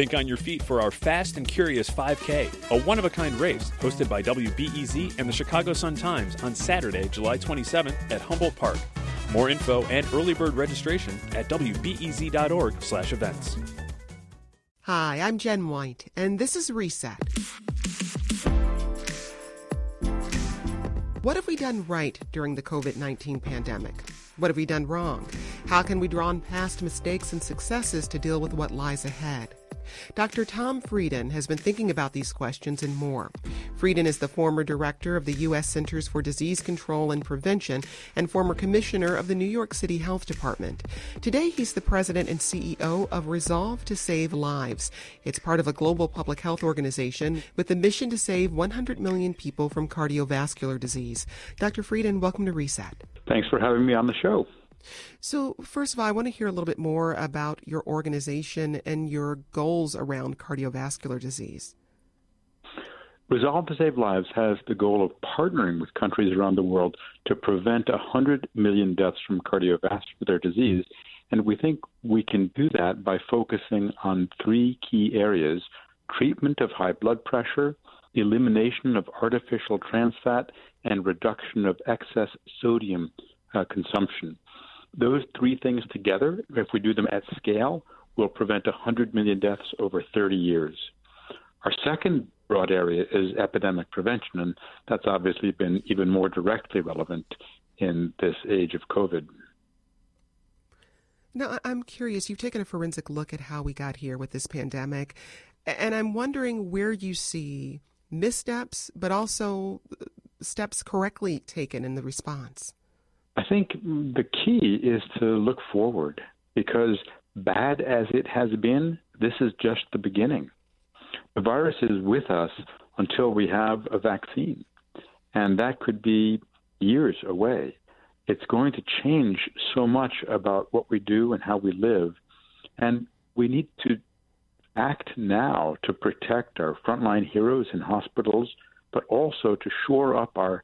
Think on your feet for our Fast and Curious 5K, a one of a kind race hosted by WBEZ and the Chicago Sun Times on Saturday, July 27th at Humboldt Park. More info and early bird registration at wbez.org/events. Hi, I'm Jen White, and this is Reset. What have we done right during the COVID 19 pandemic? What have we done wrong? How can we draw on past mistakes and successes to deal with what lies ahead? Dr. Tom Frieden has been thinking about these questions and more. Frieden is the former director of the U.S. Centers for Disease Control and Prevention and former commissioner of the New York City Health Department. Today, he's the president and CEO of Resolve to Save Lives. It's part of a global public health organization with the mission to save 100 million people from cardiovascular disease. Dr. Frieden, welcome to Reset. Thanks for having me on the show. So, first of all, I want to hear a little bit more about your organization and your goals around cardiovascular disease. Resolve to Save Lives has the goal of partnering with countries around the world to prevent 100 million deaths from cardiovascular disease. And we think we can do that by focusing on three key areas treatment of high blood pressure, elimination of artificial trans fat, and reduction of excess sodium uh, consumption. Those three things together, if we do them at scale, will prevent 100 million deaths over 30 years. Our second broad area is epidemic prevention, and that's obviously been even more directly relevant in this age of COVID. Now, I'm curious, you've taken a forensic look at how we got here with this pandemic, and I'm wondering where you see missteps, but also uh, steps correctly taken in the response. I think the key is to look forward because, bad as it has been, this is just the beginning. The virus is with us until we have a vaccine, and that could be years away. It's going to change so much about what we do and how we live, and we need to act now to protect our frontline heroes in hospitals, but also to shore up our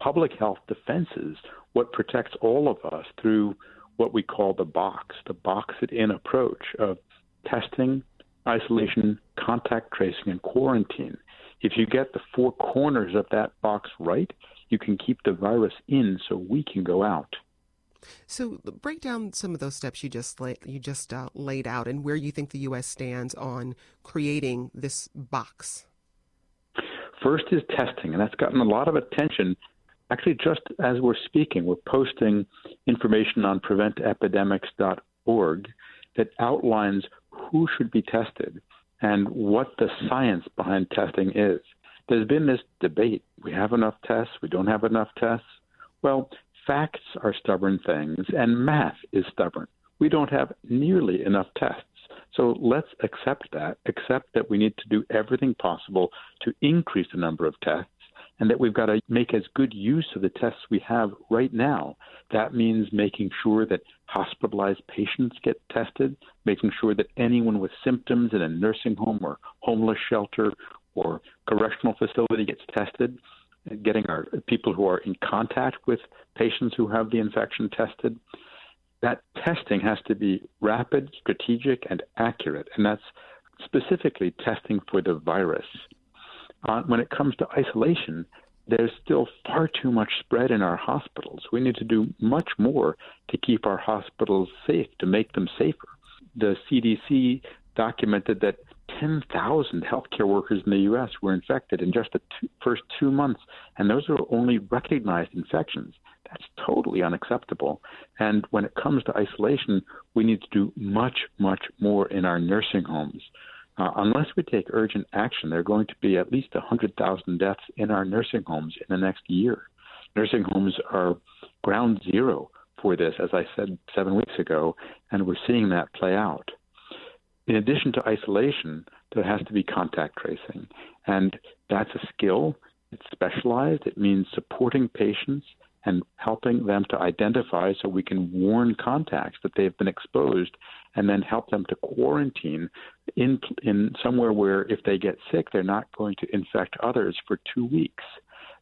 public health defenses what protects all of us through what we call the box, the box it in approach of testing, isolation, contact tracing, and quarantine. If you get the four corners of that box right, you can keep the virus in so we can go out. So, break down some of those steps you just lay, you just uh, laid out, and where you think the U.S. stands on creating this box. First is testing, and that's gotten a lot of attention actually, just as we're speaking, we're posting information on preventepidemics.org that outlines who should be tested and what the science behind testing is. There's been this debate. We have enough tests, we don't have enough tests. Well, facts are stubborn things, and math is stubborn. We don't have nearly enough tests. So let's accept that, accept that we need to do everything possible to increase the number of tests and that we've got to make as good use of the tests we have right now. That means making sure that hospitalized patients get tested, making sure that anyone with symptoms in a nursing home or homeless shelter or correctional facility gets tested, getting our people who are in contact with patients who have the infection tested. That testing has to be rapid, strategic, and accurate, and that's specifically testing for the virus. Uh, when it comes to isolation, there's still far too much spread in our hospitals. We need to do much more to keep our hospitals safe, to make them safer. The CDC documented that 10,000 healthcare workers in the U.S. were infected in just the two, first two months, and those are only recognized infections. That's totally unacceptable. And when it comes to isolation, we need to do much, much more in our nursing homes. Uh, unless we take urgent action, there are going to be at least 100,000 deaths in our nursing homes in the next year. Nursing homes are ground zero for this, as I said seven weeks ago, and we're seeing that play out. In addition to isolation, there has to be contact tracing, and that's a skill. It's specialized. It means supporting patients and helping them to identify so we can warn contacts that they've been exposed and then help them to quarantine in in somewhere where if they get sick they're not going to infect others for 2 weeks.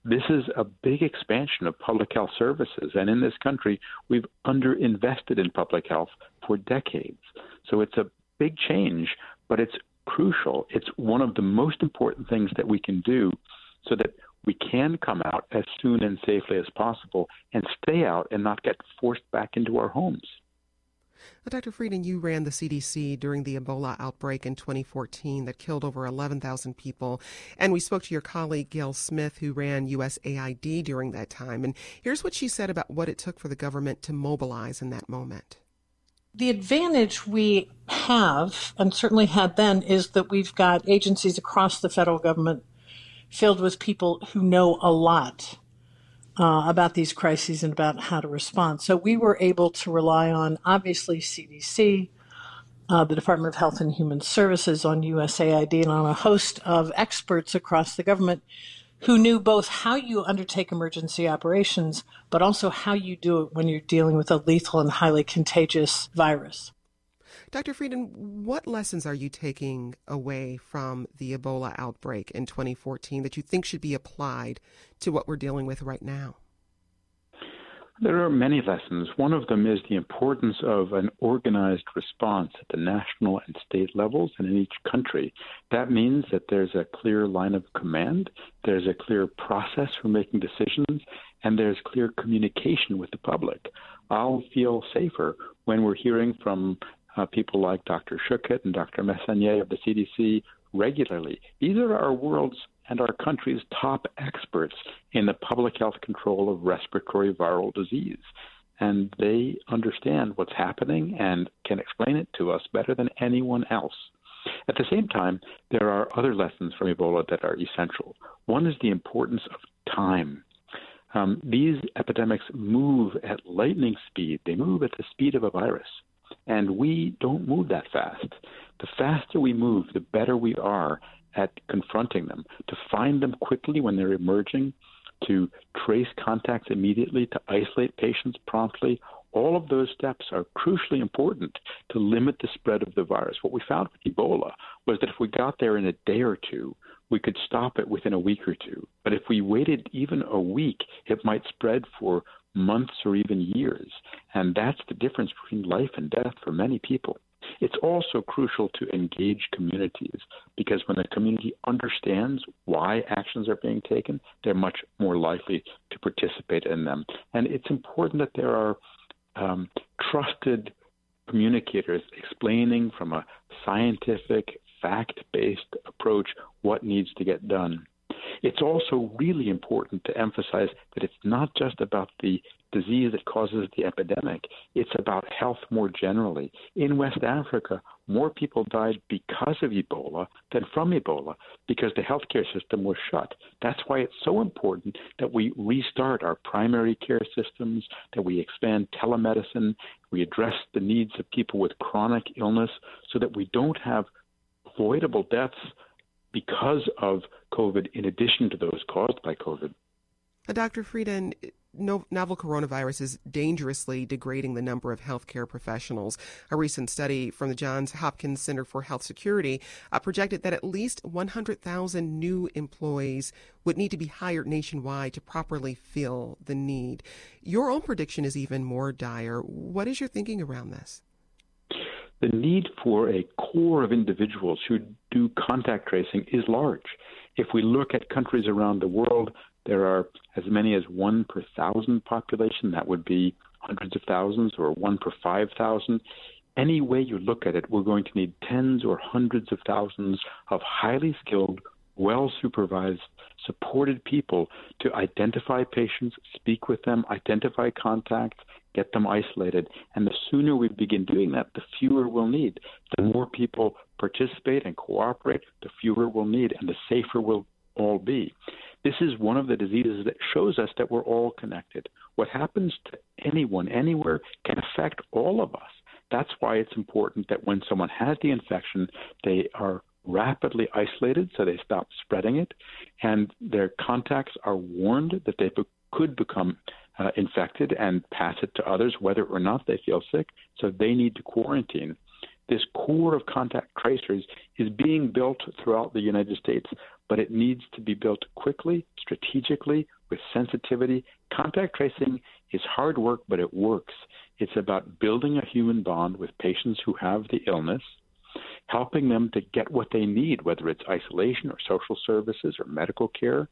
This is a big expansion of public health services and in this country we've underinvested in public health for decades. So it's a big change, but it's crucial. It's one of the most important things that we can do so that we can come out as soon and safely as possible and stay out and not get forced back into our homes. Well, Dr. Frieden, you ran the CDC during the Ebola outbreak in 2014 that killed over 11,000 people. And we spoke to your colleague, Gayle Smith, who ran USAID during that time. And here's what she said about what it took for the government to mobilize in that moment. The advantage we have, and certainly had then, is that we've got agencies across the federal government filled with people who know a lot uh, about these crises and about how to respond. So we were able to rely on, obviously, CDC, uh, the Department of Health and Human Services, on USAID, and on a host of experts across the government who knew both how you undertake emergency operations, but also how you do it when you're dealing with a lethal and highly contagious virus. Dr. Frieden, what lessons are you taking away from the Ebola outbreak in 2014 that you think should be applied to what we're dealing with right now? There are many lessons. One of them is the importance of an organized response at the national and state levels and in each country. That means that there's a clear line of command, there's a clear process for making decisions, and there's clear communication with the public. I'll feel safer when we're hearing from uh, people like Dr. Schuchat and Dr. Messonnier of the CDC regularly. These are our world's and our country's top experts in the public health control of respiratory viral disease. And they understand what's happening and can explain it to us better than anyone else. At the same time, there are other lessons from Ebola that are essential. One is the importance of time. Um, these epidemics move at lightning speed, they move at the speed of a virus. And we don't move that fast. The faster we move, the better we are at confronting them, to find them quickly when they're emerging, to trace contacts immediately, to isolate patients promptly. All of those steps are crucially important to limit the spread of the virus. What we found with Ebola was that if we got there in a day or two, we could stop it within a week or two. But if we waited even a week, it might spread for months or even years. And that's the difference between life and death for many people. It's also crucial to engage communities because when the community understands why actions are being taken, they're much more likely to participate in them. And it's important that there are um, trusted communicators explaining from a scientific, fact based approach what needs to get done. It's also really important to emphasize that it's not just about the disease that causes the epidemic, it's about health more generally. In West Africa, more people died because of Ebola than from Ebola because the healthcare system was shut. That's why it's so important that we restart our primary care systems, that we expand telemedicine, we address the needs of people with chronic illness so that we don't have avoidable deaths because of COVID, in addition to those caused by COVID. Uh, Dr. Frieden, no, novel coronavirus is dangerously degrading the number of healthcare professionals. A recent study from the Johns Hopkins Center for Health Security uh, projected that at least 100,000 new employees would need to be hired nationwide to properly fill the need. Your own prediction is even more dire. What is your thinking around this? the need for a core of individuals who do contact tracing is large. If we look at countries around the world, there are as many as one per thousand population. That would be hundreds of thousands or one per 5,000. Any way you look at it, we're going to need tens or hundreds of thousands of highly skilled, well supervised, supported people to identify patients, speak with them, identify contacts, get them isolated. And the sooner we begin doing that, the fewer we'll need. The more people participate and cooperate, the fewer we'll need, and the safer we'll all be. This is one of the diseases that shows us that we're all connected. What happens to anyone, anywhere, can affect all of us. That's why it's important that when someone has the infection, they are rapidly isolated so they stop spreading it, and their contacts are warned that they be- could become uh, infected and pass it to others, whether or not they feel sick. So they need to quarantine. This core of contact tracers is being built throughout the United States, but it needs to be built quickly, strategically, with sensitivity. Contact tracing is hard work, but it works. It's about building a human bond with patients who have the illness, helping them to get what they need, whether it's isolation or social services or medical care,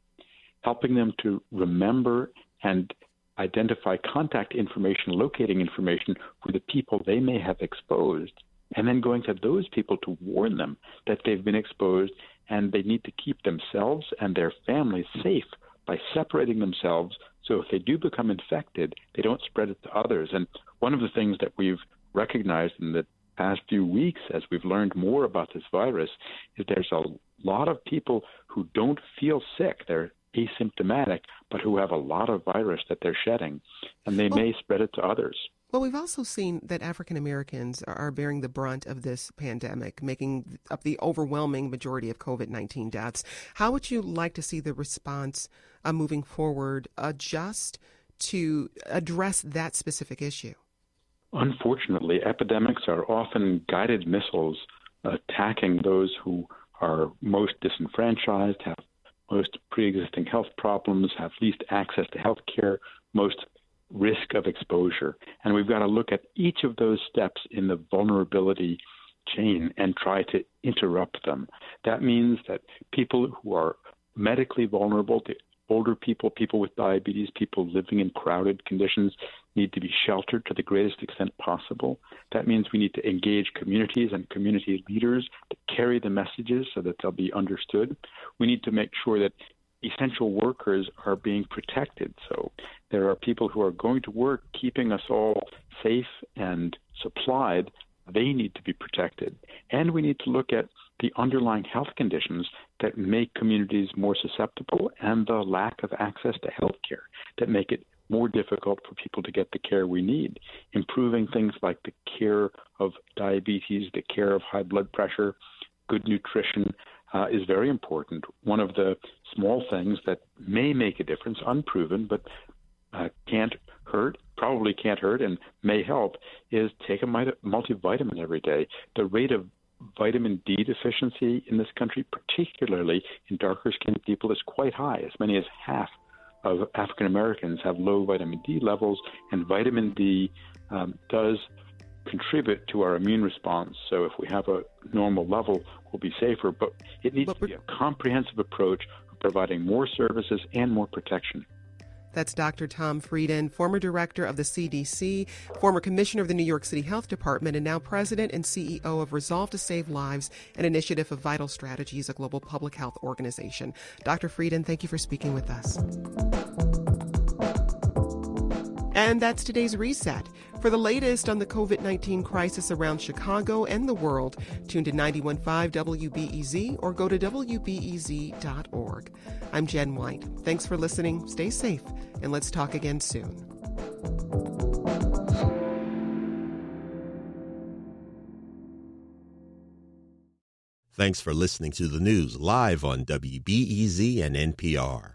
helping them to remember and identify contact information, locating information for the people they may have exposed, and then going to those people to warn them that they've been exposed and they need to keep themselves and their families safe by separating themselves so if they do become infected, they don't spread it to others. And one of the things that we've recognized in the past few weeks as we've learned more about this virus is there's a lot of people who don't feel sick. They're asymptomatic, but who have a lot of virus that they're shedding, and they well, may spread it to others. Well, we've also seen that African Americans are bearing the brunt of this pandemic, making up the overwhelming majority of COVID 19 deaths. How would you like to see the response uh, moving forward adjust to address that specific issue? Unfortunately, epidemics are often guided missiles attacking those who are most disenfranchised, have most pre existing health problems, have least access to health care, most risk of exposure. And we've got to look at each of those steps in the vulnerability chain and try to interrupt them. That means that people who are medically vulnerable, to older people, people with diabetes, people living in crowded conditions need to be sheltered to the greatest extent possible. That means we need to engage communities and community leaders to carry the messages so that they'll be understood. We need to make sure that essential workers are being protected. So there are people who are going to work keeping us all safe and supplied. They need to be protected. And we need to look at the underlying health conditions that make communities more susceptible and the lack of access to health care that make it more difficult for people to get the care we need. Improving things like the care of diabetes, the care of high blood pressure, good nutrition, uh, is very important. One of the small things that may make a difference, unproven, but uh, can't hurt, probably can't hurt, and may help, is take a multivitamin every day. The rate of vitamin D deficiency in this country, particularly in darker skinned people, is quite high. As many as half of African Americans have low vitamin D levels, and vitamin D um, does contribute to our immune response. So if we have a normal level, we'll be safer. But it needs to be a comprehensive approach of providing more services and more protection. That's Dr. Tom Frieden, former director of the CDC, former commissioner of the New York City Health Department, and now president and CEO of Resolve to Save Lives, an initiative of Vital Strategies, a global public health organization. Dr. Frieden, thank you for speaking with us. And that's today's reset. For the latest on the COVID 19 crisis around Chicago and the world, tune to 915 WBEZ or go to WBEZ.org. I'm Jen White. Thanks for listening. Stay safe, and let's talk again soon. Thanks for listening to the news live on WBEZ and NPR.